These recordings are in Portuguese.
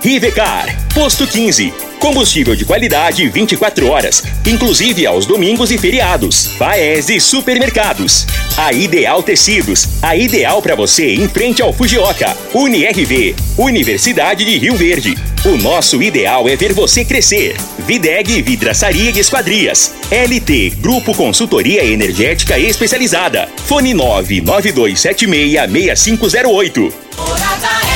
Rivecar, Posto 15. Combustível de qualidade 24 horas, inclusive aos domingos e feriados. Paese Supermercados. A Ideal Tecidos, a ideal para você em frente ao Fujioka. UniRV, Universidade de Rio Verde. O nosso ideal é ver você crescer. Videg Vidraçaria e Esquadrias. LT Grupo Consultoria Energética Especializada. Fone 99276 6508.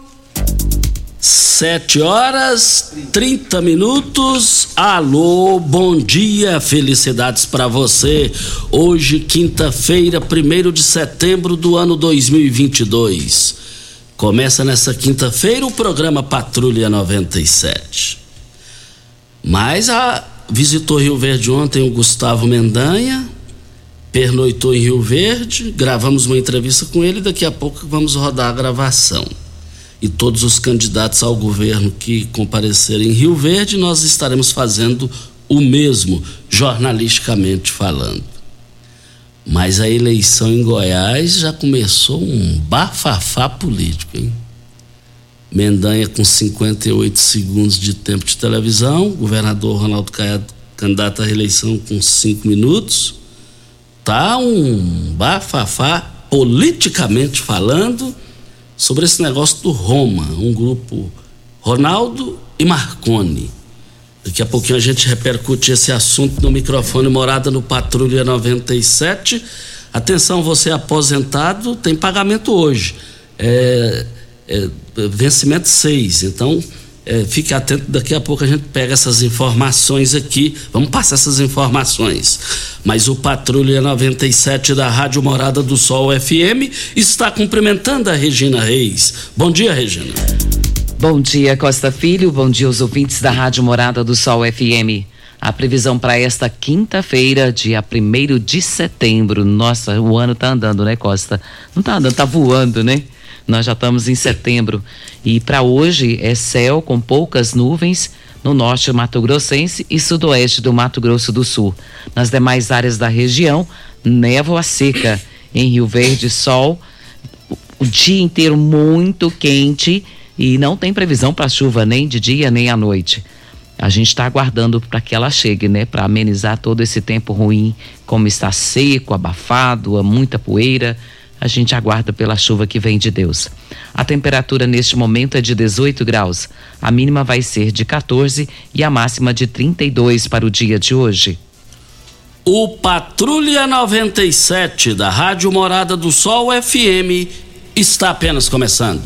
Sete horas, 30 minutos. Alô, bom dia, felicidades para você. Hoje, quinta-feira, 1 de setembro do ano 2022. Começa nessa quinta-feira o programa Patrulha 97. Mas a, visitou Rio Verde ontem o Gustavo Mendanha, pernoitou em Rio Verde, gravamos uma entrevista com ele. Daqui a pouco vamos rodar a gravação e todos os candidatos ao governo que comparecerem em Rio Verde, nós estaremos fazendo o mesmo, jornalisticamente falando. Mas a eleição em Goiás já começou um bafafá político, hein? Mendanha com 58 segundos de tempo de televisão, governador Ronaldo Caiado candidato à reeleição com 5 minutos. Tá um bafafá politicamente falando sobre esse negócio do Roma, um grupo Ronaldo e Marconi. Daqui a pouquinho a gente repercute esse assunto no microfone Morada no Patrulha 97. Atenção, você é aposentado, tem pagamento hoje. É, é, vencimento 6. Então, é, fique atento, daqui a pouco a gente pega essas informações aqui, vamos passar essas informações. Mas o Patrulha 97 da Rádio Morada do Sol FM está cumprimentando a Regina Reis. Bom dia, Regina. Bom dia, Costa Filho. Bom dia aos ouvintes da Rádio Morada do Sol FM. A previsão para esta quinta-feira, dia 1 de setembro. Nossa, o ano tá andando, né, Costa? Não tá andando, tá voando, né? Nós já estamos em setembro e para hoje é céu com poucas nuvens no norte Mato Grossense e sudoeste do Mato Grosso do Sul. Nas demais áreas da região, névoa seca. Em Rio Verde, sol, o dia inteiro muito quente e não tem previsão para chuva nem de dia nem à noite. A gente está aguardando para que ela chegue, né? Para amenizar todo esse tempo ruim, como está seco, abafado, muita poeira a gente aguarda pela chuva que vem de Deus. A temperatura neste momento é de 18 graus. A mínima vai ser de 14 e a máxima de 32 para o dia de hoje. O Patrulha 97 da Rádio Morada do Sol FM está apenas começando.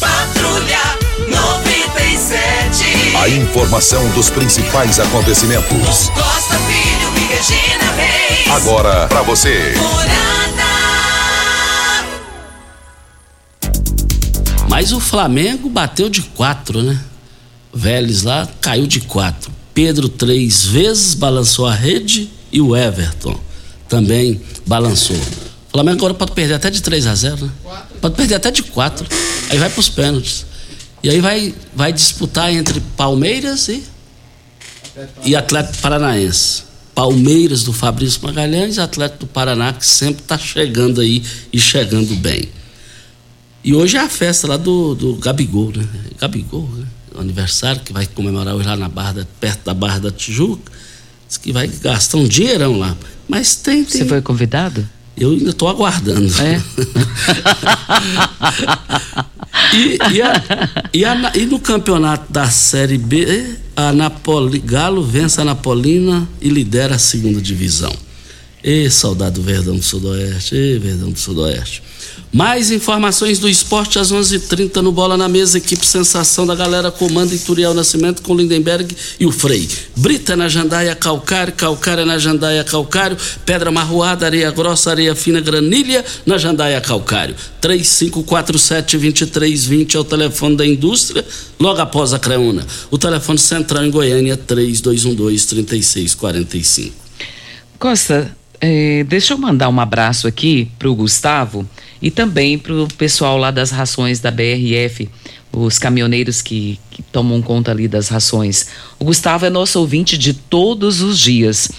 Patrulha 97. A informação dos principais acontecimentos. Costa Filho Regina Reis. Agora para você. Mas o Flamengo bateu de quatro, né? Vélez lá caiu de quatro. Pedro três vezes balançou a rede e o Everton também balançou. O Flamengo agora pode perder até de 3 a 0, né? Pode perder até de 4. Aí vai para os pênaltis. E aí vai, vai disputar entre Palmeiras e, e Atlético Paranaense. Palmeiras do Fabrício Magalhães, Atlético do Paraná, que sempre está chegando aí e chegando bem. E hoje é a festa lá do, do Gabigol, né? Gabigol, né? O aniversário que vai comemorar hoje lá na Barra da, perto da Barra da Tijuca. Diz que vai gastar um dinheirão lá. Mas tem. tem... Você foi convidado? Eu ainda estou aguardando. É? E, e, a, e, a, e, no campeonato da Série B, a Napoli, Galo vence a Napolina e lidera a segunda divisão. E saudade do Verdão do Sudoeste, e Verdão do Sudoeste. Mais informações do esporte às 11:30 h 30 no Bola na Mesa. Equipe Sensação da galera comanda Ituriel Nascimento com Lindenberg e o Frei. Brita na Jandaia Calcário, Calcária na Jandaia Calcário, Pedra Marroada, Areia Grossa, Areia Fina, Granilha na Jandaia Calcário. 3547-2320 é o telefone da indústria, logo após a Creuna. O telefone central em Goiânia 3212-3645. Costa, eh, deixa eu mandar um abraço aqui para o Gustavo e também para o pessoal lá das rações da BRF, os caminhoneiros que, que tomam conta ali das rações. O Gustavo é nosso ouvinte de todos os dias.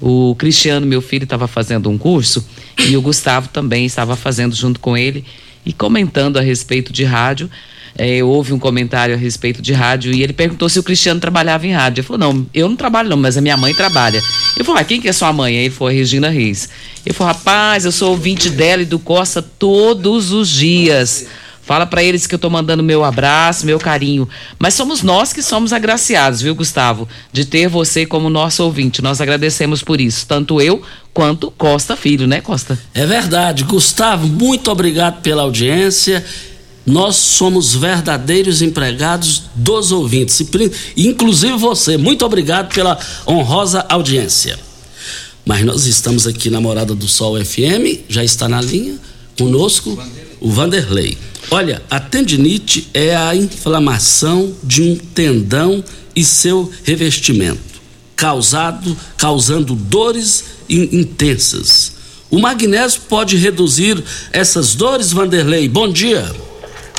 O Cristiano, meu filho, estava fazendo um curso e o Gustavo também estava fazendo junto com ele e comentando a respeito de rádio é, houve um comentário a respeito de rádio e ele perguntou se o Cristiano trabalhava em rádio. Ele falou: Não, eu não trabalho, não, mas a minha mãe trabalha. Eu falei: ah, quem que é sua mãe? Aí ele foi Regina Reis. Ele falou: Rapaz, eu sou ouvinte dela e do Costa todos os dias. Fala para eles que eu tô mandando meu abraço, meu carinho. Mas somos nós que somos agraciados, viu, Gustavo, de ter você como nosso ouvinte. Nós agradecemos por isso, tanto eu quanto Costa Filho, né, Costa? É verdade. Gustavo, muito obrigado pela audiência nós somos verdadeiros empregados dos ouvintes, inclusive você. Muito obrigado pela honrosa audiência. Mas nós estamos aqui na Morada do Sol FM, já está na linha conosco o Vanderlei. Olha, a tendinite é a inflamação de um tendão e seu revestimento, causado, causando dores intensas. O magnésio pode reduzir essas dores, Vanderlei. Bom dia.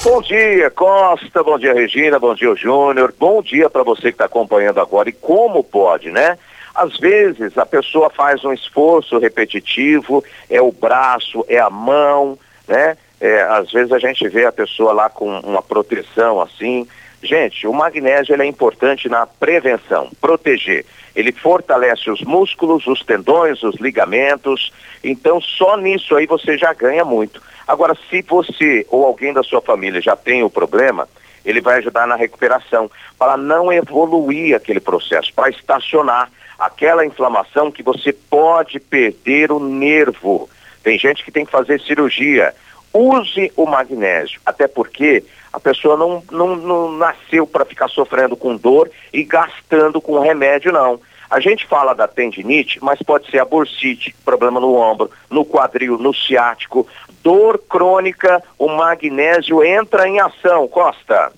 Bom dia, Costa. Bom dia, Regina. Bom dia, Júnior. Bom dia para você que está acompanhando agora. E como pode, né? Às vezes a pessoa faz um esforço repetitivo, é o braço, é a mão, né? É, às vezes a gente vê a pessoa lá com uma proteção assim. Gente, o magnésio é importante na prevenção, proteger. Ele fortalece os músculos, os tendões, os ligamentos. Então, só nisso aí você já ganha muito. Agora, se você ou alguém da sua família já tem o problema, ele vai ajudar na recuperação, para não evoluir aquele processo, para estacionar aquela inflamação que você pode perder o nervo. Tem gente que tem que fazer cirurgia. Use o magnésio, até porque a pessoa não, não, não nasceu para ficar sofrendo com dor e gastando com remédio, não. A gente fala da tendinite, mas pode ser a bursite, problema no ombro, no quadril, no ciático, dor crônica, o magnésio entra em ação. Costa.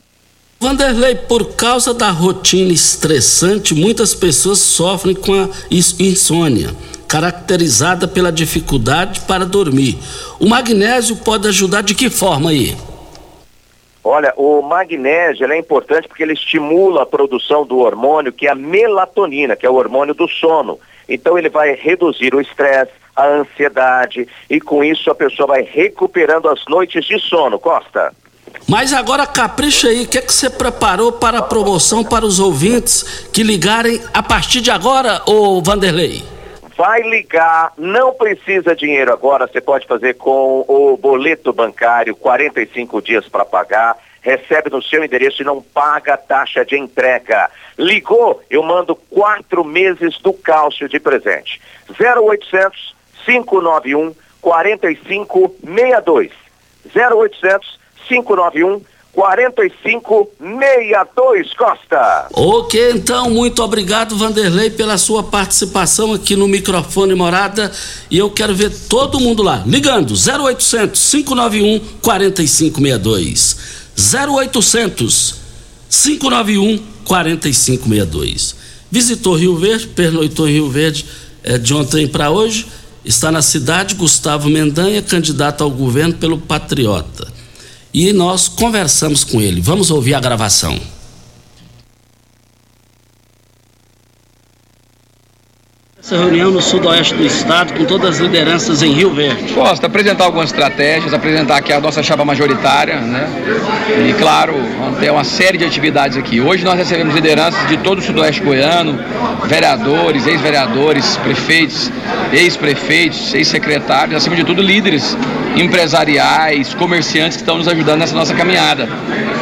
Vanderlei, por causa da rotina estressante, muitas pessoas sofrem com a insônia, caracterizada pela dificuldade para dormir. O magnésio pode ajudar de que forma aí? Olha, o magnésio é importante porque ele estimula a produção do hormônio que é a melatonina, que é o hormônio do sono. Então ele vai reduzir o estresse, a ansiedade e com isso a pessoa vai recuperando as noites de sono. Costa. Mas agora capricha aí, o que, é que você preparou para a promoção para os ouvintes que ligarem a partir de agora, ô Vanderlei? Vai ligar, não precisa dinheiro agora, você pode fazer com o boleto bancário, 45 dias para pagar, recebe no seu endereço e não paga taxa de entrega. Ligou, eu mando quatro meses do cálcio de presente. 0800 591 4562. 0800 591 4562 Costa. Ok, então, muito obrigado, Vanderlei, pela sua participação aqui no microfone Morada. E eu quero ver todo mundo lá, ligando 0800 591 4562. 0800 591 4562. Visitou Rio Verde, pernoitou Rio Verde é, de ontem para hoje. Está na cidade Gustavo Mendanha, candidato ao governo pelo Patriota e nós conversamos com ele. Vamos ouvir a gravação. Essa reunião no sudoeste do estado, com todas as lideranças em Rio Verde. Costa, apresentar algumas estratégias, apresentar aqui a nossa chapa majoritária, né? E claro, vamos ter uma série de atividades aqui. Hoje nós recebemos lideranças de todo o sudoeste goiano, vereadores, ex-vereadores, prefeitos, ex-prefeitos, ex-secretários, acima de tudo líderes empresariais, comerciantes que estão nos ajudando nessa nossa caminhada.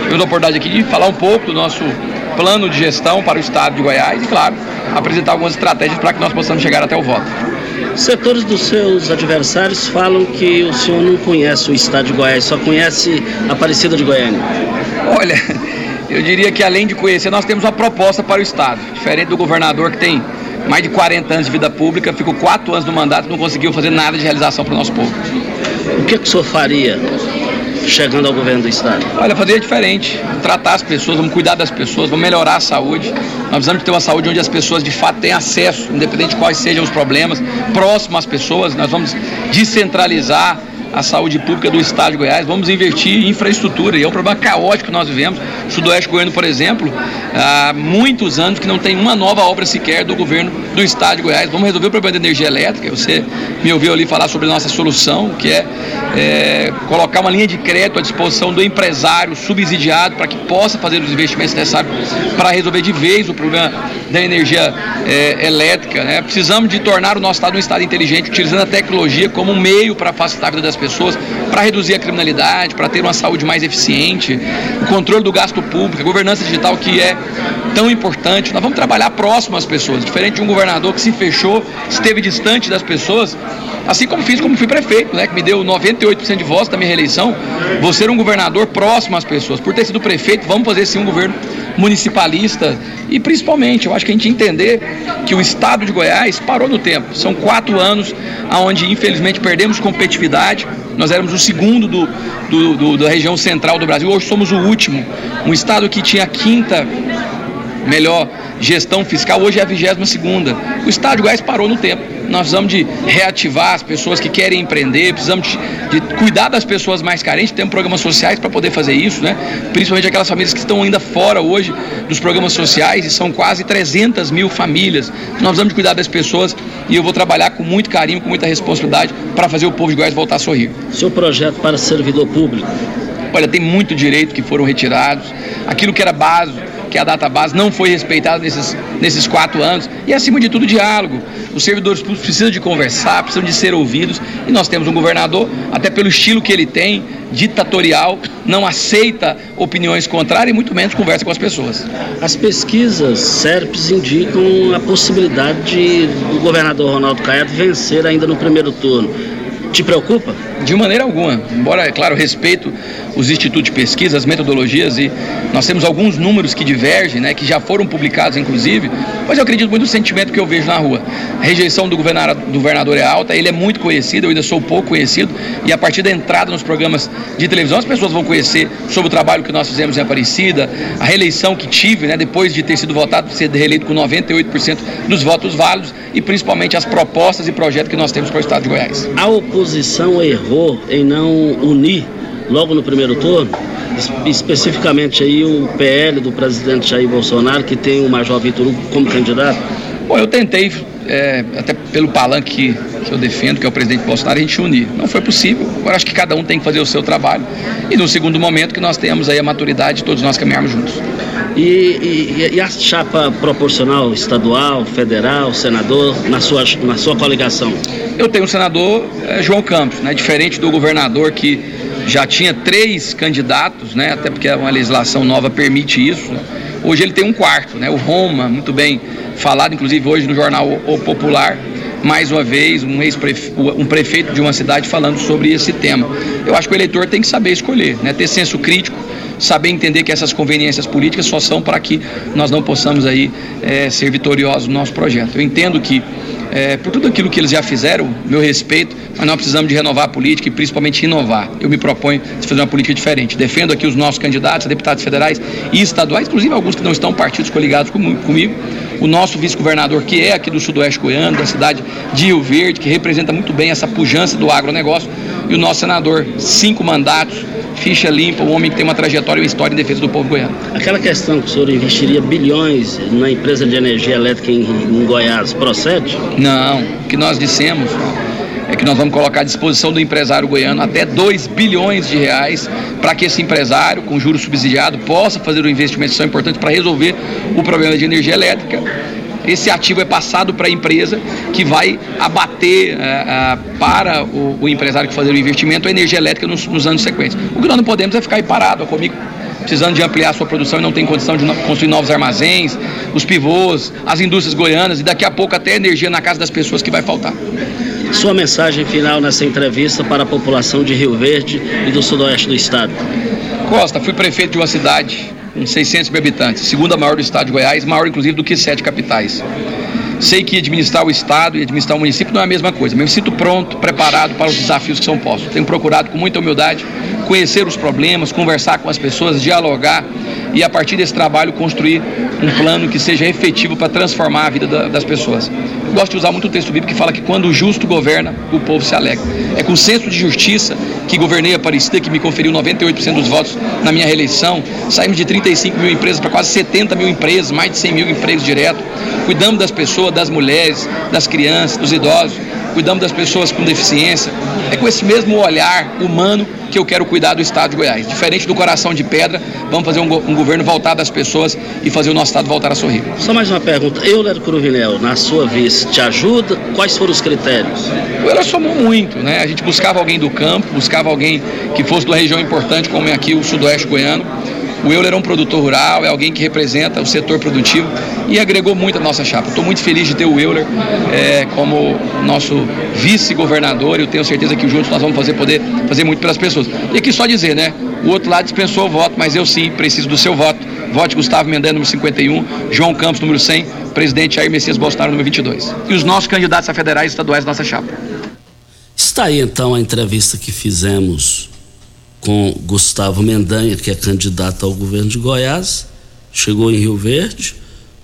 Eu dou a oportunidade aqui de falar um pouco do nosso plano de gestão para o estado de Goiás e, claro, apresentar algumas estratégias para que nós possamos chegar até o voto. Setores dos seus adversários falam que o senhor não conhece o estado de Goiás, só conhece a Aparecida de Goiânia. Olha, eu diria que além de conhecer, nós temos uma proposta para o estado, diferente do governador que tem mais de 40 anos de vida pública, ficou quatro anos no mandato e não conseguiu fazer nada de realização para o nosso povo. O que, que o senhor faria chegando ao governo do estado? Olha, fazer diferente, tratar as pessoas, vamos cuidar das pessoas, vamos melhorar a saúde. Nós precisamos ter uma saúde onde as pessoas de fato têm acesso, independente de quais sejam os problemas, próximo às pessoas. Nós vamos descentralizar a saúde pública do estado de Goiás, vamos investir em infraestrutura, e é um problema caótico que nós vivemos. Sudoeste Goiano, por exemplo, há muitos anos que não tem uma nova obra sequer do governo do estado de Goiás. Vamos resolver o problema da energia elétrica. Você me ouviu ali falar sobre a nossa solução, que é, é colocar uma linha de crédito à disposição do empresário subsidiado para que possa fazer os investimentos necessários para resolver de vez o problema da energia é, elétrica. Né? Precisamos de tornar o nosso estado um estado inteligente, utilizando a tecnologia como um meio para facilitar a vida das pessoas, para reduzir a criminalidade, para ter uma saúde mais eficiente, o controle do gasto público, a governança digital que é tão importante. Nós vamos trabalhar próximo às pessoas, diferente de um governador que se fechou, esteve distante das pessoas, assim como fiz como fui prefeito, né, que me deu 98% de votos da minha reeleição. Vou ser um governador próximo às pessoas. Por ter sido prefeito, vamos fazer sim um governo municipalista e principalmente, eu acho que a gente entender que o estado de Goiás parou no tempo. São quatro anos onde, infelizmente, perdemos competitividade. Nós éramos o segundo do, do, do, da região central do Brasil, hoje somos o último. Um estado que tinha quinta melhor gestão fiscal, hoje é a 22 segunda. O Estado de Goiás parou no tempo. Nós precisamos de reativar as pessoas que querem empreender, precisamos de, de cuidar das pessoas mais carentes, temos programas sociais para poder fazer isso, né? Principalmente aquelas famílias que estão ainda fora hoje dos programas sociais, e são quase 300 mil famílias. Nós precisamos de cuidar das pessoas e eu vou trabalhar com muito carinho, com muita responsabilidade para fazer o povo de Goiás voltar a sorrir. Seu projeto para servidor público? Olha, tem muito direito que foram retirados, aquilo que era básico que a data base não foi respeitada nesses, nesses quatro anos. E, acima de tudo, diálogo. Os servidores públicos precisam de conversar, precisam de ser ouvidos. E nós temos um governador, até pelo estilo que ele tem, ditatorial, não aceita opiniões contrárias e muito menos conversa com as pessoas. As pesquisas SERPs indicam a possibilidade de o governador Ronaldo Caiado vencer ainda no primeiro turno. Te preocupa? De maneira alguma. Embora, é claro, respeito os institutos de pesquisa, as metodologias e nós temos alguns números que divergem, né, que já foram publicados inclusive, mas eu acredito muito no sentimento que eu vejo na rua. A rejeição do governador, do governador é alta, ele é muito conhecido, eu ainda sou pouco conhecido e a partir da entrada nos programas de televisão as pessoas vão conhecer sobre o trabalho que nós fizemos em Aparecida, a reeleição que tive, né, depois de ter sido votado, ser reeleito com 98% dos votos válidos e principalmente as propostas e projetos que nós temos para o Estado de Goiás. A oposição errou em não unir logo no primeiro turno, especificamente aí o PL do presidente Jair Bolsonaro, que tem o Major Vitor Hugo como candidato? Bom, eu tentei, é, até pelo palanque que, que eu defendo, que é o presidente Bolsonaro, a gente unir. Não foi possível. Agora acho que cada um tem que fazer o seu trabalho. E no segundo momento que nós temos aí a maturidade, todos nós caminharmos juntos. E, e, e, a chapa proporcional estadual, federal, senador, na sua, na sua coligação? Eu tenho o senador é, João Campos, né, diferente do governador que já tinha três candidatos, né, até porque uma legislação nova permite isso. Hoje ele tem um quarto, né, o Roma, muito bem falado, inclusive hoje no jornal O Popular, mais uma vez um, ex-prefeito, um prefeito de uma cidade falando sobre esse tema. Eu acho que o eleitor tem que saber escolher, né, ter senso crítico, saber entender que essas conveniências políticas só são para que nós não possamos aí é, ser vitoriosos no nosso projeto. Eu entendo que é, por tudo aquilo que eles já fizeram, meu respeito, mas nós precisamos de renovar a política e principalmente inovar. Eu me proponho de fazer uma política diferente. Defendo aqui os nossos candidatos, deputados federais e estaduais, inclusive alguns que não estão partidos coligados comigo. O nosso vice-governador, que é aqui do Sudoeste Goiano, da cidade de Rio Verde, que representa muito bem essa pujança do agronegócio, e o nosso senador, cinco mandatos, ficha limpa, um homem que tem uma trajetória e uma história em defesa do povo goiano. Aquela questão que o senhor investiria bilhões na empresa de energia elétrica em, em Goiás, procede? Não, o que nós dissemos é que nós vamos colocar à disposição do empresário goiano até 2 bilhões de reais para que esse empresário, com juros subsidiados, possa fazer o investimento que são importantes para resolver o problema de energia elétrica esse ativo é passado para a empresa que vai abater uh, uh, para o, o, empresário que fazer o investimento a energia elétrica nos, nos anos sequentes. O que nós não podemos é ficar aí parado, comigo precisando de ampliar a sua produção e não tem condição de construir novos armazéns, os pivôs, as indústrias goianas e daqui a pouco até energia na casa das pessoas que vai faltar. Sua mensagem final nessa entrevista para a população de Rio Verde e do sudoeste do estado. Costa, fui prefeito de uma cidade com 600 mil habitantes, segunda maior do estado de Goiás, maior inclusive do que sete capitais. Sei que administrar o Estado e administrar o município não é a mesma coisa, mas me sinto pronto, preparado para os desafios que são postos. Tenho procurado com muita humildade conhecer os problemas, conversar com as pessoas, dialogar e a partir desse trabalho construir um plano que seja efetivo para transformar a vida da, das pessoas. Eu gosto de usar muito o texto bíblico que fala que quando o justo governa, o povo se alegra. É com o senso de justiça que governei a Aparecida, que me conferiu 98% dos votos na minha reeleição. Saímos de 35 mil empresas para quase 70 mil empresas, mais de 100 mil empregos direto. Cuidamos das pessoas, das mulheres, das crianças, dos idosos. Cuidamos das pessoas com deficiência. É com esse mesmo olhar humano que eu quero cuidar do Estado de Goiás. Diferente do coração de pedra, vamos fazer um, go um governo voltado às pessoas e fazer o nosso Estado voltar a sorrir. Só mais uma pergunta. Euler Cruvinel, na sua vez, te ajuda? Quais foram os critérios? O Euler somou muito, né? A gente buscava alguém do campo, buscava alguém que fosse de uma região importante, como é aqui o sudoeste goiano o Euler é um produtor rural, é alguém que representa o setor produtivo e agregou muito a nossa chapa. Estou muito feliz de ter o Euler é, como nosso vice-governador e eu tenho certeza que juntos nós vamos fazer, poder fazer muito pelas pessoas. E aqui só dizer, né? O outro lado dispensou o voto, mas eu sim preciso do seu voto. Vote Gustavo Mendanha, número 51, João Campos, número 100, presidente Jair Messias Bolsonaro, número 22. E os nossos candidatos a federais e estaduais da nossa chapa. Está aí então a entrevista que fizemos com Gustavo Mendanha, que é candidato ao governo de Goiás, chegou em Rio Verde,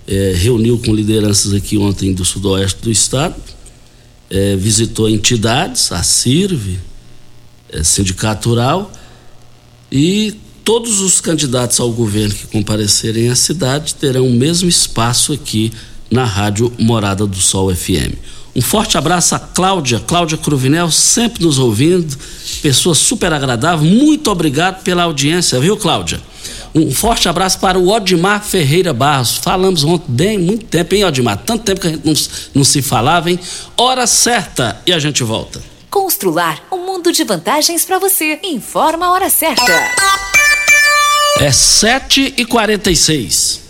é, reuniu com lideranças aqui ontem do sudoeste do estado, é, visitou entidades, a CIRV, é, Sindicato Rural, e todos os candidatos ao governo que comparecerem à cidade terão o mesmo espaço aqui na Rádio Morada do Sol FM. Um forte abraço a Cláudia, Cláudia Cruvinel, sempre nos ouvindo, pessoa super agradável. Muito obrigado pela audiência, viu, Cláudia? Um forte abraço para o Odimar Ferreira Barros. Falamos ontem bem, muito tempo, hein, Odimar? Tanto tempo que a gente não, não se falava, hein? Hora certa e a gente volta. Constrular um mundo de vantagens para você. Informa a hora certa. É 7 e 46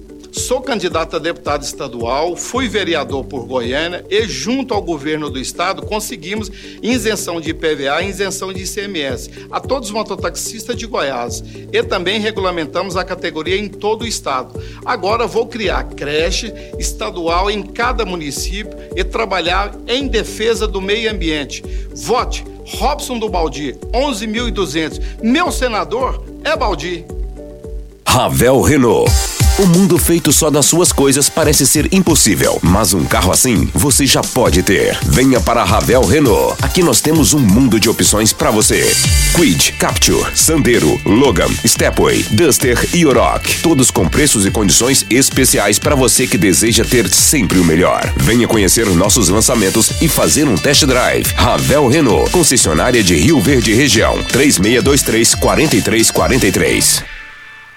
Sou candidato a deputado estadual, fui vereador por Goiânia e, junto ao governo do estado, conseguimos isenção de IPVA e isenção de ICMS a todos os mototaxistas de Goiás. E também regulamentamos a categoria em todo o estado. Agora vou criar creche estadual em cada município e trabalhar em defesa do meio ambiente. Vote Robson do Baldi, 11.200. Meu senador é Baldi. Ravel Renault. O mundo feito só das suas coisas parece ser impossível, mas um carro assim você já pode ter. Venha para a Ravel Renault. Aqui nós temos um mundo de opções para você. Quid, Capture, Sandero, Logan, Stepway, Duster e Oroch. Todos com preços e condições especiais para você que deseja ter sempre o melhor. Venha conhecer nossos lançamentos e fazer um test drive. Ravel Renault, concessionária de Rio Verde região. 3623 4343.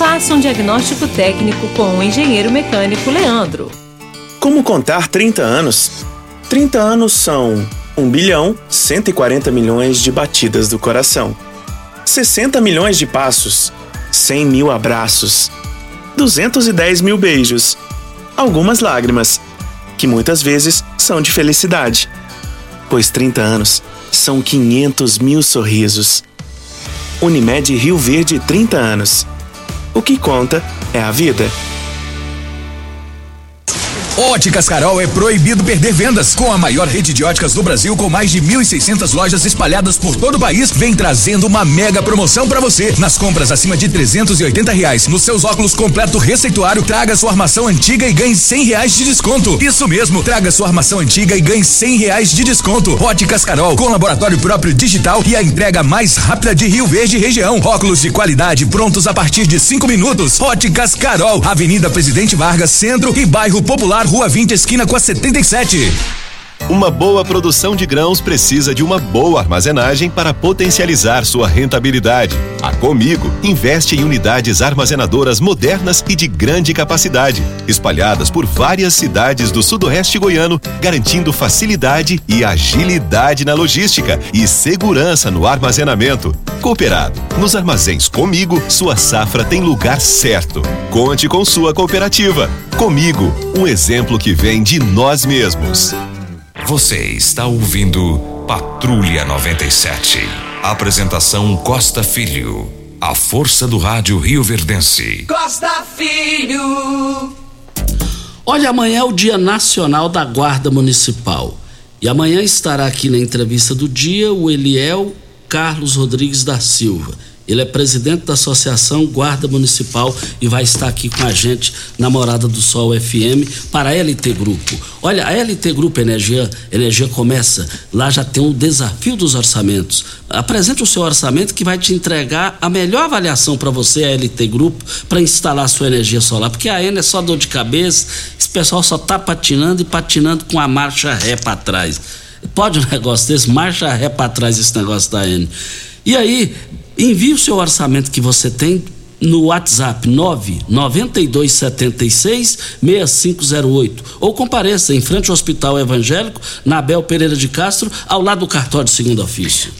Faça um diagnóstico técnico com o engenheiro mecânico Leandro. Como contar 30 anos? 30 anos são 1 bilhão 140 milhões de batidas do coração, 60 milhões de passos, 100 mil abraços, 210 mil beijos, algumas lágrimas, que muitas vezes são de felicidade, pois 30 anos são 500 mil sorrisos. Unimed Rio Verde 30 anos. O que conta é a vida. Óticas Carol é proibido perder vendas. Com a maior rede de óticas do Brasil, com mais de 1.600 lojas espalhadas por todo o país, vem trazendo uma mega promoção para você. Nas compras acima de 380 reais, nos seus óculos completo receituário, traga sua armação antiga e ganhe 100 reais de desconto. Isso mesmo, traga sua armação antiga e ganhe 100 reais de desconto. Óticas Carol, com laboratório próprio digital e a entrega mais rápida de Rio Verde região. Óculos de qualidade prontos a partir de 5 minutos. Óticas Carol, Avenida Presidente Vargas, Centro e Bairro Popular, Rua 20, esquina com a 77. Uma boa produção de grãos precisa de uma boa armazenagem para potencializar sua rentabilidade. A Comigo investe em unidades armazenadoras modernas e de grande capacidade, espalhadas por várias cidades do sudoeste goiano, garantindo facilidade e agilidade na logística e segurança no armazenamento. Cooperado, nos armazéns Comigo, sua safra tem lugar certo. Conte com sua cooperativa. Comigo, um exemplo que vem de nós mesmos. Você está ouvindo Patrulha 97. Apresentação Costa Filho. A força do rádio Rio Verdense. Costa Filho. Olha, amanhã é o Dia Nacional da Guarda Municipal. E amanhã estará aqui na entrevista do dia o Eliel Carlos Rodrigues da Silva. Ele é presidente da Associação Guarda Municipal e vai estar aqui com a gente na Morada do Sol FM para a LT Grupo. Olha, a LT Grupo Energia, Energia começa, lá já tem o desafio dos orçamentos. Apresente o seu orçamento que vai te entregar a melhor avaliação para você, a LT Grupo, para instalar a sua energia solar. Porque a N é só dor de cabeça, esse pessoal só tá patinando e patinando com a marcha ré para trás. Pode um negócio desse, marcha ré para trás esse negócio da N. E aí, envie o seu orçamento que você tem no WhatsApp 99276 6508 ou compareça em frente ao Hospital Evangélico na Pereira de Castro, ao lado do cartório de segundo ofício.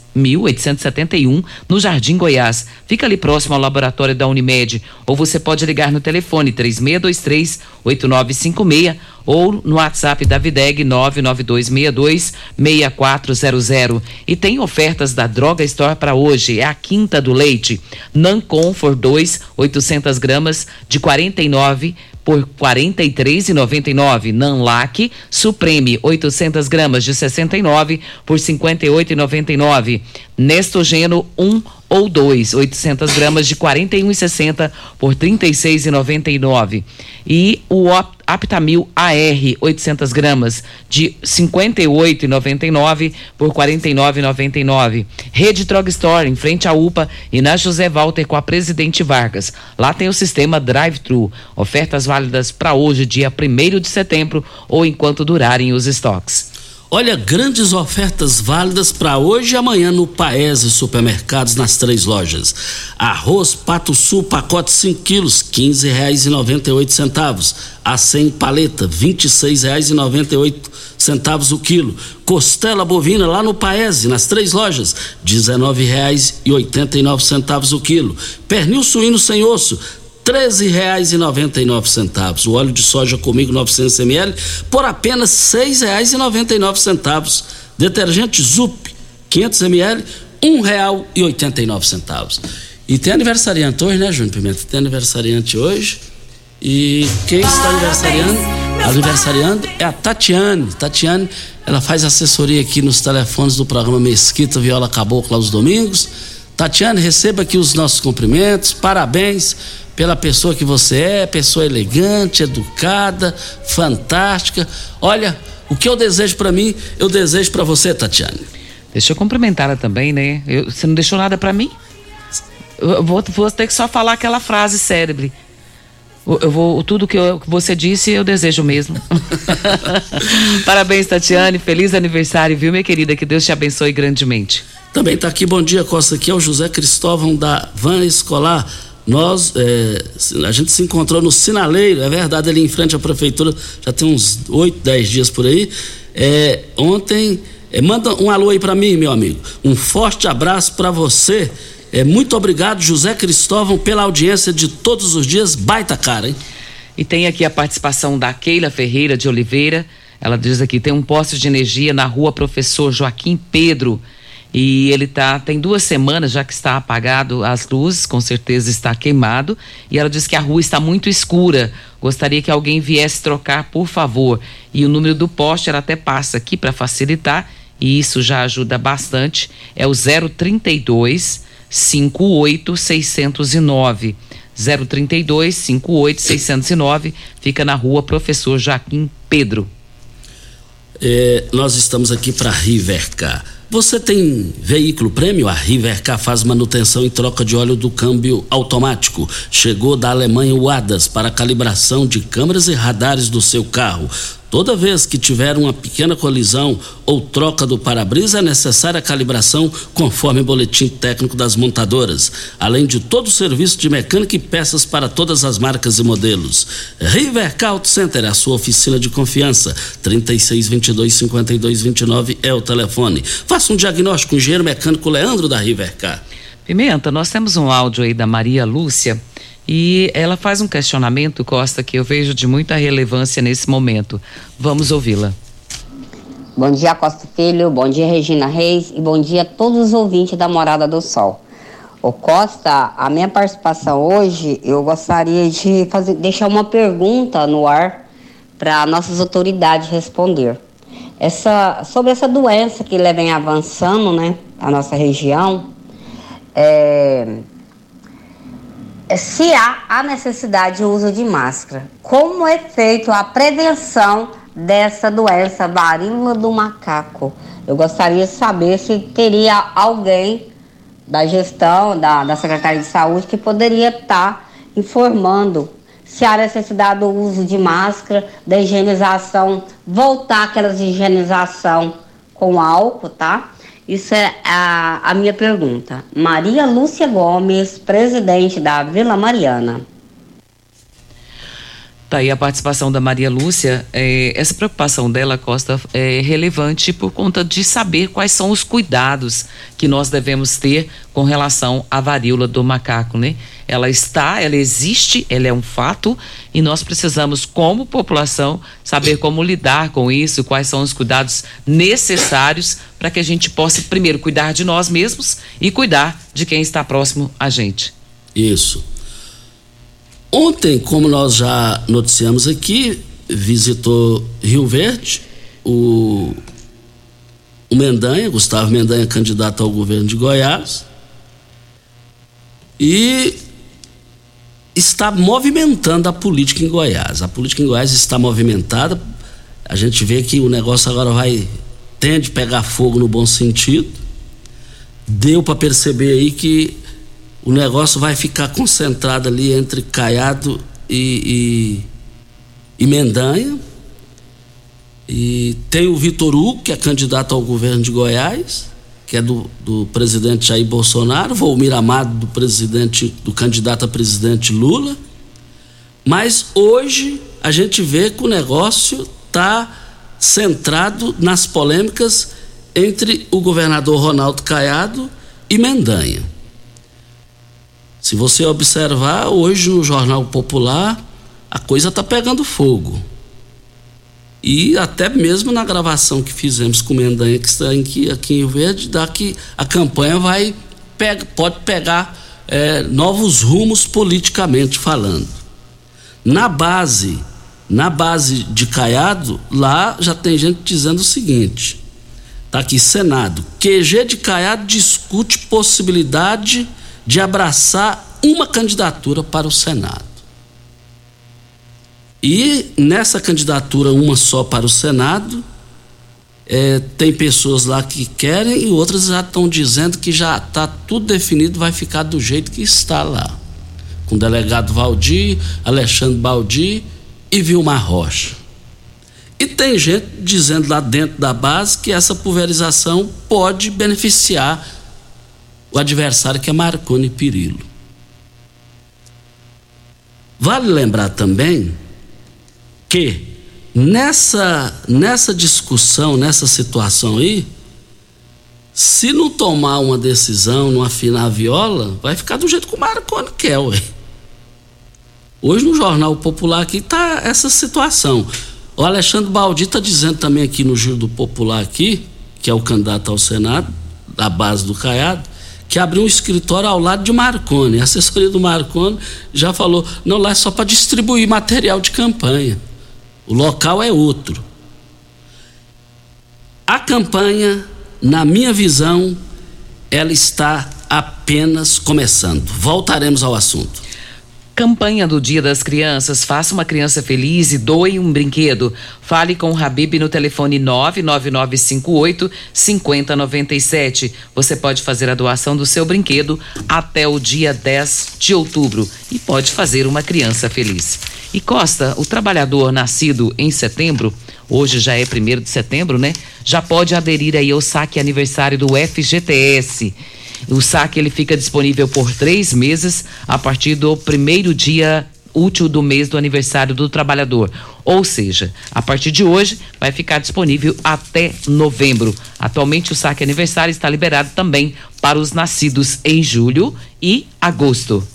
1871, no Jardim Goiás. Fica ali próximo ao laboratório da Unimed. Ou você pode ligar no telefone 3623 8956 ou no WhatsApp da Videg 99262 6400. E tem ofertas da Droga Store para hoje. É a quinta do leite. Nancomfort 2, 800 gramas de 49 por R$ 43,99. Nanlac Supreme 800 gramas de 69 por R$ 58,99. Nestogeno 1 ou 2, 800 gramas de 41,60 por R$ 36,99. E o Aptamil AR 800 gramas de 58,99 por R$ 49,99. Rede Drugstore em frente à UPA e na José Walter com a Presidente Vargas. Lá tem o sistema Drive-Thru. Ofertas válidas para hoje, dia 1 de setembro ou enquanto durarem os estoques. Olha, grandes ofertas válidas para hoje e amanhã no Paese Supermercados nas três lojas. Arroz Pato Sul, pacote 5 quilos, R$ 15,98. A 100 paleta, R$ 26,98 o quilo. Costela bovina lá no Paese, nas três lojas, R$ 19,89 o quilo. Pernil suíno sem osso, R$ 13,99. O óleo de soja comigo 900 ml por apenas R$ 6,99. Detergente Zup 500 ml R$ 1,89. E tem aniversariante hoje, né, Júnior Pimenta? Tem aniversariante hoje. E quem está aniversariando, aniversariando é a Tatiane. Tatiane, ela faz assessoria aqui nos telefones do programa Mesquita Viola Cabocla aos domingos. Tatiane, receba aqui os nossos cumprimentos. Parabéns pela pessoa que você é, pessoa elegante, educada, fantástica. Olha, o que eu desejo para mim, eu desejo para você, Tatiane. Deixa eu cumprimentá-la também, né? Eu, você não deixou nada para mim? Eu vou, vou ter que só falar aquela frase célebre. Eu vou, tudo que, eu, que você disse, eu desejo mesmo. Parabéns, Tatiane. Feliz aniversário, viu, minha querida? Que Deus te abençoe grandemente. Também está aqui, bom dia, Costa. Aqui é o José Cristóvão da Van Escolar. Nós, é, a gente se encontrou no Sinaleiro, é verdade, ali em frente à prefeitura, já tem uns 8, 10 dias por aí. É, ontem, é, manda um alô aí para mim, meu amigo. Um forte abraço para você. É, muito obrigado, José Cristóvão, pela audiência de todos os dias. Baita cara, hein? E tem aqui a participação da Keila Ferreira de Oliveira. Ela diz aqui: tem um posto de energia na rua Professor Joaquim Pedro e ele tá tem duas semanas já que está apagado as luzes, com certeza está queimado. E ela diz que a rua está muito escura. Gostaria que alguém viesse trocar, por favor. E o número do poste ela até passa aqui para facilitar e isso já ajuda bastante. É o 032 58 609. 032 58 609 fica na rua Professor Joaquim Pedro. É, nós estamos aqui para Rivercar você tem veículo prêmio? A Rivercar faz manutenção e troca de óleo do câmbio automático. Chegou da Alemanha o ADAS para calibração de câmeras e radares do seu carro. Toda vez que tiver uma pequena colisão ou troca do para-brisa, é necessária a calibração conforme o boletim técnico das montadoras, além de todo o serviço de mecânica e peças para todas as marcas e modelos. Rivercar Auto Center, a sua oficina de confiança. 3622-5229 é o telefone. Faça um diagnóstico com o engenheiro mecânico Leandro da Rivercar. Pimenta, nós temos um áudio aí da Maria Lúcia e ela faz um questionamento, Costa, que eu vejo de muita relevância nesse momento. Vamos ouvi-la. Bom dia, Costa Filho. Bom dia, Regina Reis. E bom dia a todos os ouvintes da Morada do Sol. O Costa, a minha participação hoje, eu gostaria de fazer, deixar uma pergunta no ar para nossas autoridades responder. Essa, sobre essa doença que vem avançando, né, a nossa região, é, se há a necessidade de uso de máscara, como é feito a prevenção dessa doença varíola do macaco? Eu gostaria de saber se teria alguém da gestão da, da Secretaria de Saúde que poderia estar informando se há necessidade do uso de máscara, da higienização, voltar aquelas higienização com álcool, tá? Isso é a, a minha pergunta. Maria Lúcia Gomes, presidente da Vila Mariana. Tá aí a participação da Maria Lúcia. É, essa preocupação dela, Costa, é relevante por conta de saber quais são os cuidados que nós devemos ter com relação à varíola do macaco, né? Ela está, ela existe, ela é um fato e nós precisamos, como população, saber como lidar com isso, quais são os cuidados necessários para que a gente possa, primeiro, cuidar de nós mesmos e cuidar de quem está próximo a gente. Isso. Ontem, como nós já noticiamos aqui, visitou Rio Verde o, o Mendanha, Gustavo Mendanha, candidato ao governo de Goiás, e está movimentando a política em Goiás. A política em Goiás está movimentada. A gente vê que o negócio agora vai tende a pegar fogo no bom sentido. Deu para perceber aí que o negócio vai ficar concentrado ali entre Caiado e, e, e Mendanha. E tem o Vitor Hugo, que é candidato ao governo de Goiás, que é do, do presidente Jair Bolsonaro, Volmir Amado do presidente, do candidato a presidente Lula. Mas hoje a gente vê que o negócio está centrado nas polêmicas entre o governador Ronaldo Caiado e Mendanha. Se você observar, hoje no Jornal Popular, a coisa está pegando fogo. E até mesmo na gravação que fizemos com o Mendanha, que está aqui, aqui em Rio Verde, dá que a campanha vai pega, pode pegar é, novos rumos politicamente falando. Na base, na base de Caiado, lá já tem gente dizendo o seguinte: tá aqui, Senado. QG de Caiado discute possibilidade de abraçar uma candidatura para o Senado. E nessa candidatura, uma só para o Senado, é, tem pessoas lá que querem e outras já estão dizendo que já está tudo definido, vai ficar do jeito que está lá. Com o delegado Valdir, Alexandre Baldi e Vilmar Rocha. E tem gente dizendo lá dentro da base que essa pulverização pode beneficiar o adversário que é Marconi Pirillo. Vale lembrar também que nessa, nessa discussão, nessa situação aí, se não tomar uma decisão, não afinar a viola, vai ficar do jeito que o Marconi quer, ué. Hoje no Jornal Popular aqui está essa situação. O Alexandre Baldi está dizendo também aqui no Giro do Popular aqui, que é o candidato ao Senado, da base do Caiado, que abriu um escritório ao lado de Marconi. A assessoria do Marconi já falou, não, lá é só para distribuir material de campanha. O local é outro. A campanha, na minha visão, ela está apenas começando. Voltaremos ao assunto. Campanha do Dia das Crianças. Faça uma criança feliz e doe um brinquedo. Fale com o Habib no telefone 99958 5097. Você pode fazer a doação do seu brinquedo até o dia 10 de outubro e pode fazer uma criança feliz. E Costa, o trabalhador nascido em setembro, hoje já é primeiro de setembro, né? Já pode aderir aí ao saque aniversário do FGTS. O saque ele fica disponível por três meses a partir do primeiro dia útil do mês do aniversário do trabalhador. Ou seja, a partir de hoje vai ficar disponível até novembro. Atualmente o saque aniversário está liberado também para os nascidos em julho e agosto.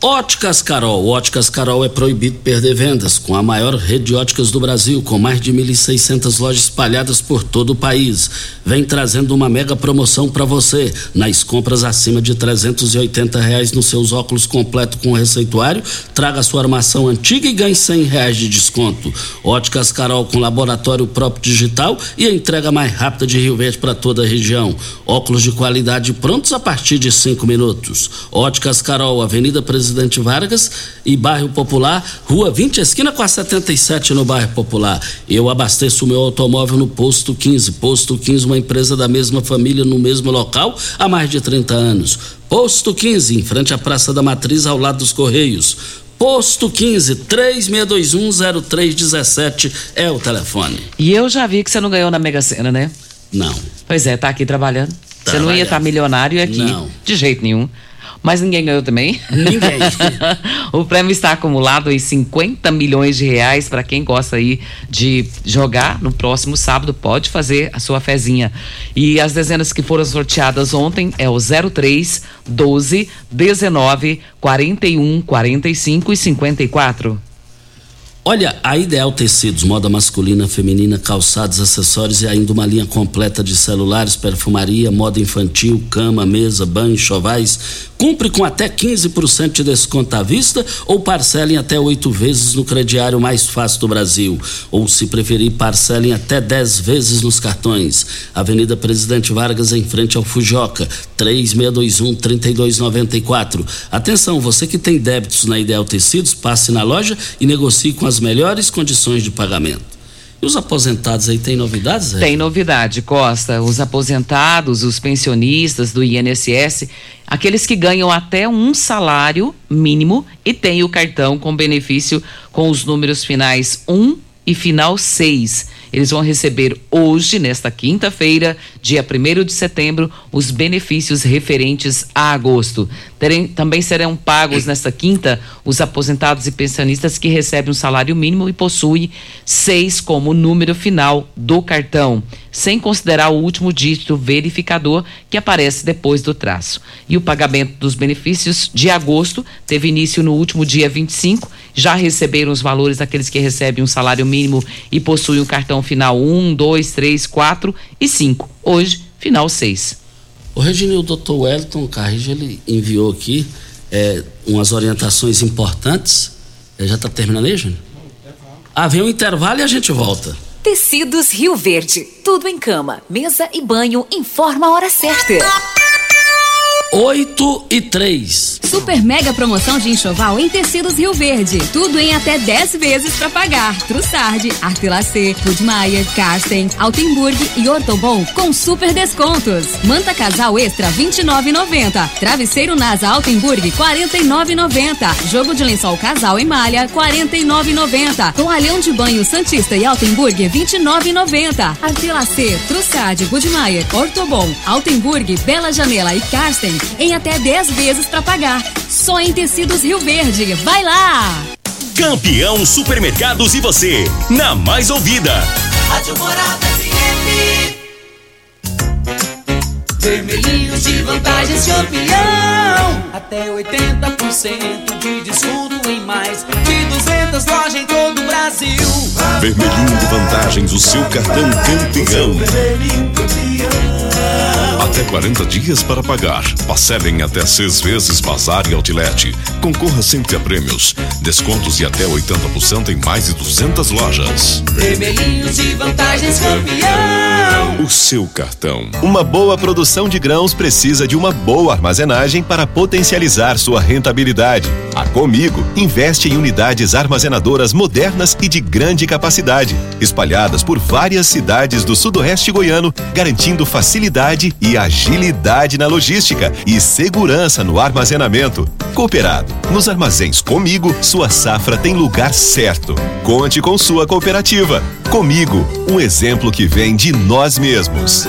Óticas Carol. Óticas Carol é proibido perder vendas com a maior rede de óticas do Brasil, com mais de 1.600 lojas espalhadas por todo o país. Vem trazendo uma mega promoção para você. Nas compras acima de 380 reais nos seus óculos completo com receituário, traga sua armação antiga e ganhe 100 reais de desconto. Óticas Carol com laboratório próprio digital e a entrega mais rápida de Rio Verde para toda a região. Óculos de qualidade prontos a partir de cinco minutos. Óticas Carol, Avenida Presidente Presidente Vargas e bairro Popular, Rua 20, esquina com a 77 no bairro Popular. Eu abasteço o meu automóvel no Posto 15. Posto 15, uma empresa da mesma família no mesmo local há mais de 30 anos. Posto 15, em frente à Praça da Matriz, ao lado dos Correios. Posto 15 36210317 é o telefone. E eu já vi que você não ganhou na Mega Sena, né? Não. Pois é, tá aqui trabalhando. Você não ia estar tá milionário aqui. Não. De jeito nenhum. Mas ninguém ganhou também? Ninguém. o prêmio está acumulado em 50 milhões de reais para quem gosta aí de jogar no próximo sábado, pode fazer a sua fezinha. E as dezenas que foram sorteadas ontem é o 03, 12, 19, 41, 45 e 54. Olha, a Ideal Tecidos, moda masculina, feminina, calçados, acessórios e ainda uma linha completa de celulares, perfumaria, moda infantil, cama, mesa, banho, chovais. Cumpre com até 15% de desconto à vista ou parcelem até oito vezes no crediário mais fácil do Brasil. Ou, se preferir, parcelem até 10 vezes nos cartões. Avenida Presidente Vargas, em frente ao Fujoca, 3621-3294. Atenção, você que tem débitos na Ideal Tecidos, passe na loja e negocie com as melhores condições de pagamento. E os aposentados aí tem novidades? Tem novidade, Costa. Os aposentados, os pensionistas do INSS, aqueles que ganham até um salário mínimo e têm o cartão com benefício com os números finais 1 e final 6 eles vão receber hoje, nesta quinta-feira, dia 1 de setembro, os benefícios referentes a agosto. Terem, também serão pagos nesta quinta os aposentados e pensionistas que recebem um salário mínimo e possuem seis como número final do cartão. Sem considerar o último dígito verificador que aparece depois do traço. E o pagamento dos benefícios de agosto teve início no último dia 25. Já receberam os valores daqueles que recebem um salário mínimo e possuem o cartão final 1, 2, 3, 4 e 5. Hoje, final 6. O Regine, o doutor Wellington Carrijo, ele enviou aqui é, umas orientações importantes. É, já está terminando aí, Júnior? Ah, vem um intervalo e a gente volta. Tecidos Rio Verde. Tudo em cama, mesa e banho. Informa a hora certa. 8 e 3. Super mega promoção de enxoval em tecidos Rio Verde. Tudo em até 10 vezes para pagar. Trussardi, Artelacê, Budmeier, Carsten, Altenburg e Ortobon com super descontos. Manta casal extra 29,90. Travesseiro NASA Altenburg 49,90. Jogo de lençol casal em malha 49,90. Toalhão de banho Santista e Altenburg 29,90. Artelacê, Trussardi, Budmeier, Ortobon, Altenburg, Bela Janela e Carsten em até 10 vezes para pagar. Só em Tecidos Rio Verde. Vai lá! Campeão Supermercados e você, na mais ouvida. Rádio Morada FM. Vermelhinhos de vantagens campeão. Até 80% de desconto em mais de 200 lojas em todo o Brasil. Vermelhinho de vantagens, o seu cartão campeão. Vermelhinho campeão. Até 40 dias para pagar. Parcelem até seis vezes Bazar e Outlet. Concorra sempre a prêmios. Descontos de até 80% em mais de 200 lojas. Vermelhinhos de vantagens campeão. O seu cartão. Uma boa produção de grãos precisa de uma boa armazenagem para potencializar sua rentabilidade. A Comigo investe em unidades armazenadoras modernas e de grande capacidade, espalhadas por várias cidades do sudoeste goiano, garantindo facilidade e agilidade na logística e segurança no armazenamento. Cooperado. Nos armazéns Comigo, sua safra tem lugar certo. Conte com sua cooperativa. Comigo, um exemplo que vem de nós mesmos.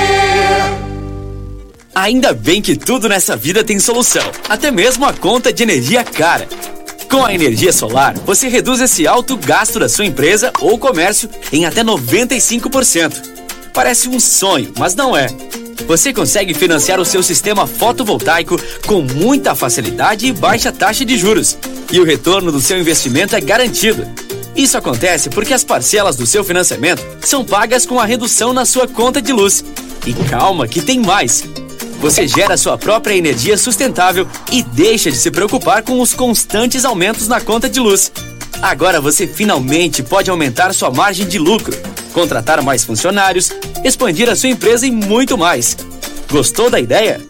Ainda bem que tudo nessa vida tem solução, até mesmo a conta de energia cara. Com a energia solar, você reduz esse alto gasto da sua empresa ou comércio em até 95%. Parece um sonho, mas não é. Você consegue financiar o seu sistema fotovoltaico com muita facilidade e baixa taxa de juros. E o retorno do seu investimento é garantido. Isso acontece porque as parcelas do seu financiamento são pagas com a redução na sua conta de luz. E calma que tem mais! Você gera sua própria energia sustentável e deixa de se preocupar com os constantes aumentos na conta de luz. Agora você finalmente pode aumentar sua margem de lucro, contratar mais funcionários, expandir a sua empresa e muito mais. Gostou da ideia?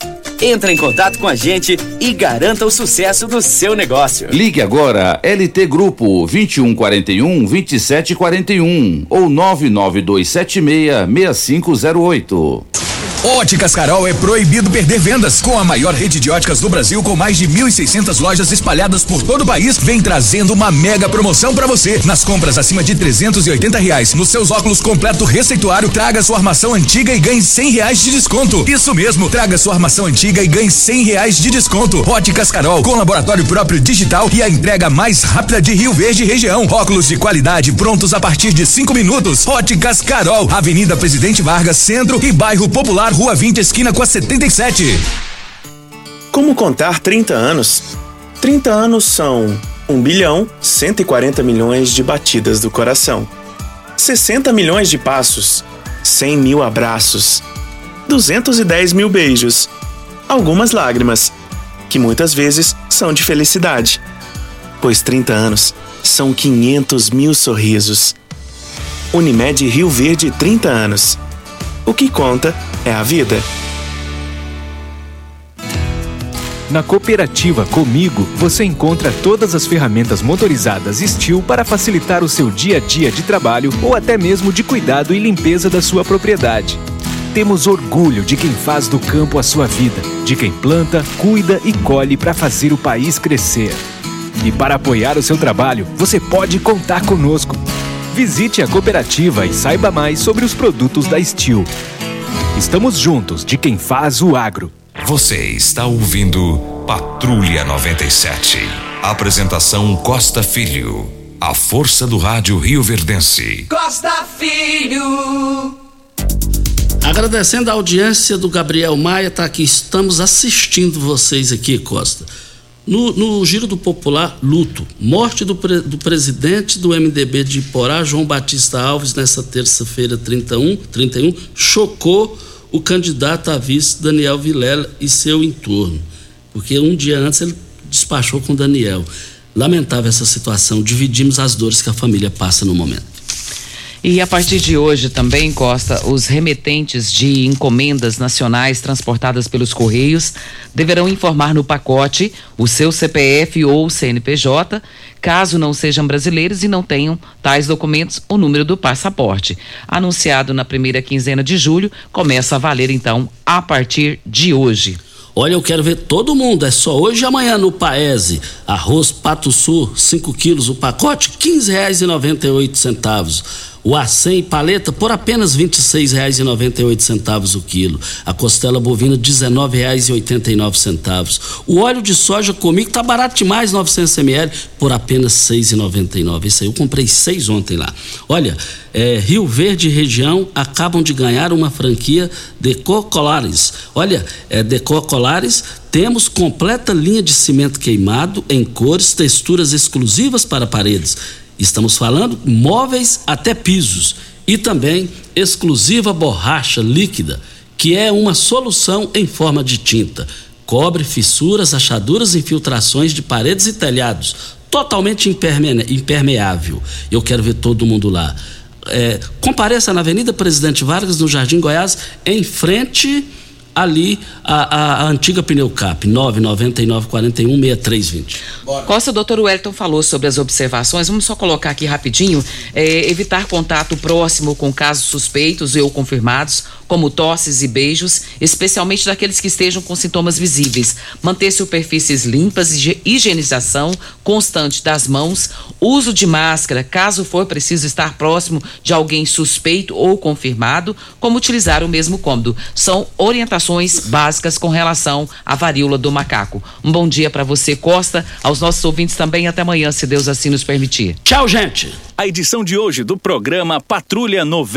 Entre em contato com a gente e garanta o sucesso do seu negócio. Ligue agora LT Grupo 2141 2741 ou 99276 6508. Óticas Carol é proibido perder vendas. Com a maior rede de óticas do Brasil, com mais de 1.600 lojas espalhadas por todo o país, vem trazendo uma mega promoção para você. Nas compras acima de 380 reais, nos seus óculos completo receituário, traga sua armação antiga e ganhe 100 reais de desconto. Isso mesmo, traga sua armação antiga e ganhe 100 reais de desconto. Óticas Carol, com laboratório próprio digital e a entrega mais rápida de Rio Verde região. Óculos de qualidade prontos a partir de 5 minutos. Óticas Carol, Avenida Presidente Vargas, Centro e Bairro Popular. Rua 20, esquina com a 77. Como contar 30 anos? 30 anos são 1 bilhão 140 milhões de batidas do coração, 60 milhões de passos, 100 mil abraços, 210 mil beijos, algumas lágrimas, que muitas vezes são de felicidade, pois 30 anos são 500 mil sorrisos. Unimed Rio Verde 30 anos. O que conta é a vida. Na cooperativa Comigo, você encontra todas as ferramentas motorizadas Steel para facilitar o seu dia a dia de trabalho ou até mesmo de cuidado e limpeza da sua propriedade. Temos orgulho de quem faz do campo a sua vida, de quem planta, cuida e colhe para fazer o país crescer. E para apoiar o seu trabalho, você pode contar conosco. Visite a cooperativa e saiba mais sobre os produtos da Steel. Estamos juntos de quem faz o agro. Você está ouvindo Patrulha 97. Apresentação Costa Filho. A força do rádio Rio Verdense. Costa Filho. Agradecendo a audiência do Gabriel Maia, tá aqui, estamos assistindo vocês aqui, Costa. No, no Giro do Popular, luto. Morte do, pre, do presidente do MDB de Iporá, João Batista Alves, nessa terça-feira 31, 31, chocou o candidato a vice Daniel Vilela e seu entorno. Porque um dia antes ele despachou com Daniel. Lamentável essa situação, dividimos as dores que a família passa no momento. E a partir de hoje também, Costa, os remetentes de encomendas nacionais transportadas pelos Correios deverão informar no pacote o seu CPF ou CNPJ, caso não sejam brasileiros e não tenham tais documentos, o número do passaporte. Anunciado na primeira quinzena de julho, começa a valer então a partir de hoje. Olha, eu quero ver todo mundo. É só hoje e amanhã no Paese. Arroz Pato Sul, 5 quilos o pacote, R$ 15,98 o acém paleta por apenas R$ 26,98 o quilo. A costela bovina R$ 19,89. O óleo de soja comigo tá barato demais, 900 ml por apenas R$ 6,99. Esse aí eu comprei seis ontem lá. Olha, é, Rio Verde e região acabam de ganhar uma franquia Decor Colares. Olha, é, Decor Colares temos completa linha de cimento queimado em cores, texturas exclusivas para paredes Estamos falando móveis até pisos e também exclusiva borracha líquida, que é uma solução em forma de tinta. Cobre fissuras, achaduras e infiltrações de paredes e telhados, totalmente imperme impermeável. Eu quero ver todo mundo lá. É, compareça na Avenida Presidente Vargas, no Jardim Goiás, em frente ali a, a, a antiga Pneucap, 999416320. Costa, o doutor Wellington falou sobre as observações, vamos só colocar aqui rapidinho, é, evitar contato próximo com casos suspeitos ou confirmados, como tosses e beijos, especialmente daqueles que estejam com sintomas visíveis. Manter superfícies limpas, higienização constante das mãos, uso de máscara, caso for preciso estar próximo de alguém suspeito ou confirmado, como utilizar o mesmo cômodo. São orientações básicas com relação à varíola do macaco. Um bom dia para você, Costa, aos nossos ouvintes também. Até amanhã, se Deus assim nos permitir. Tchau, gente. A edição de hoje do programa Patrulha 90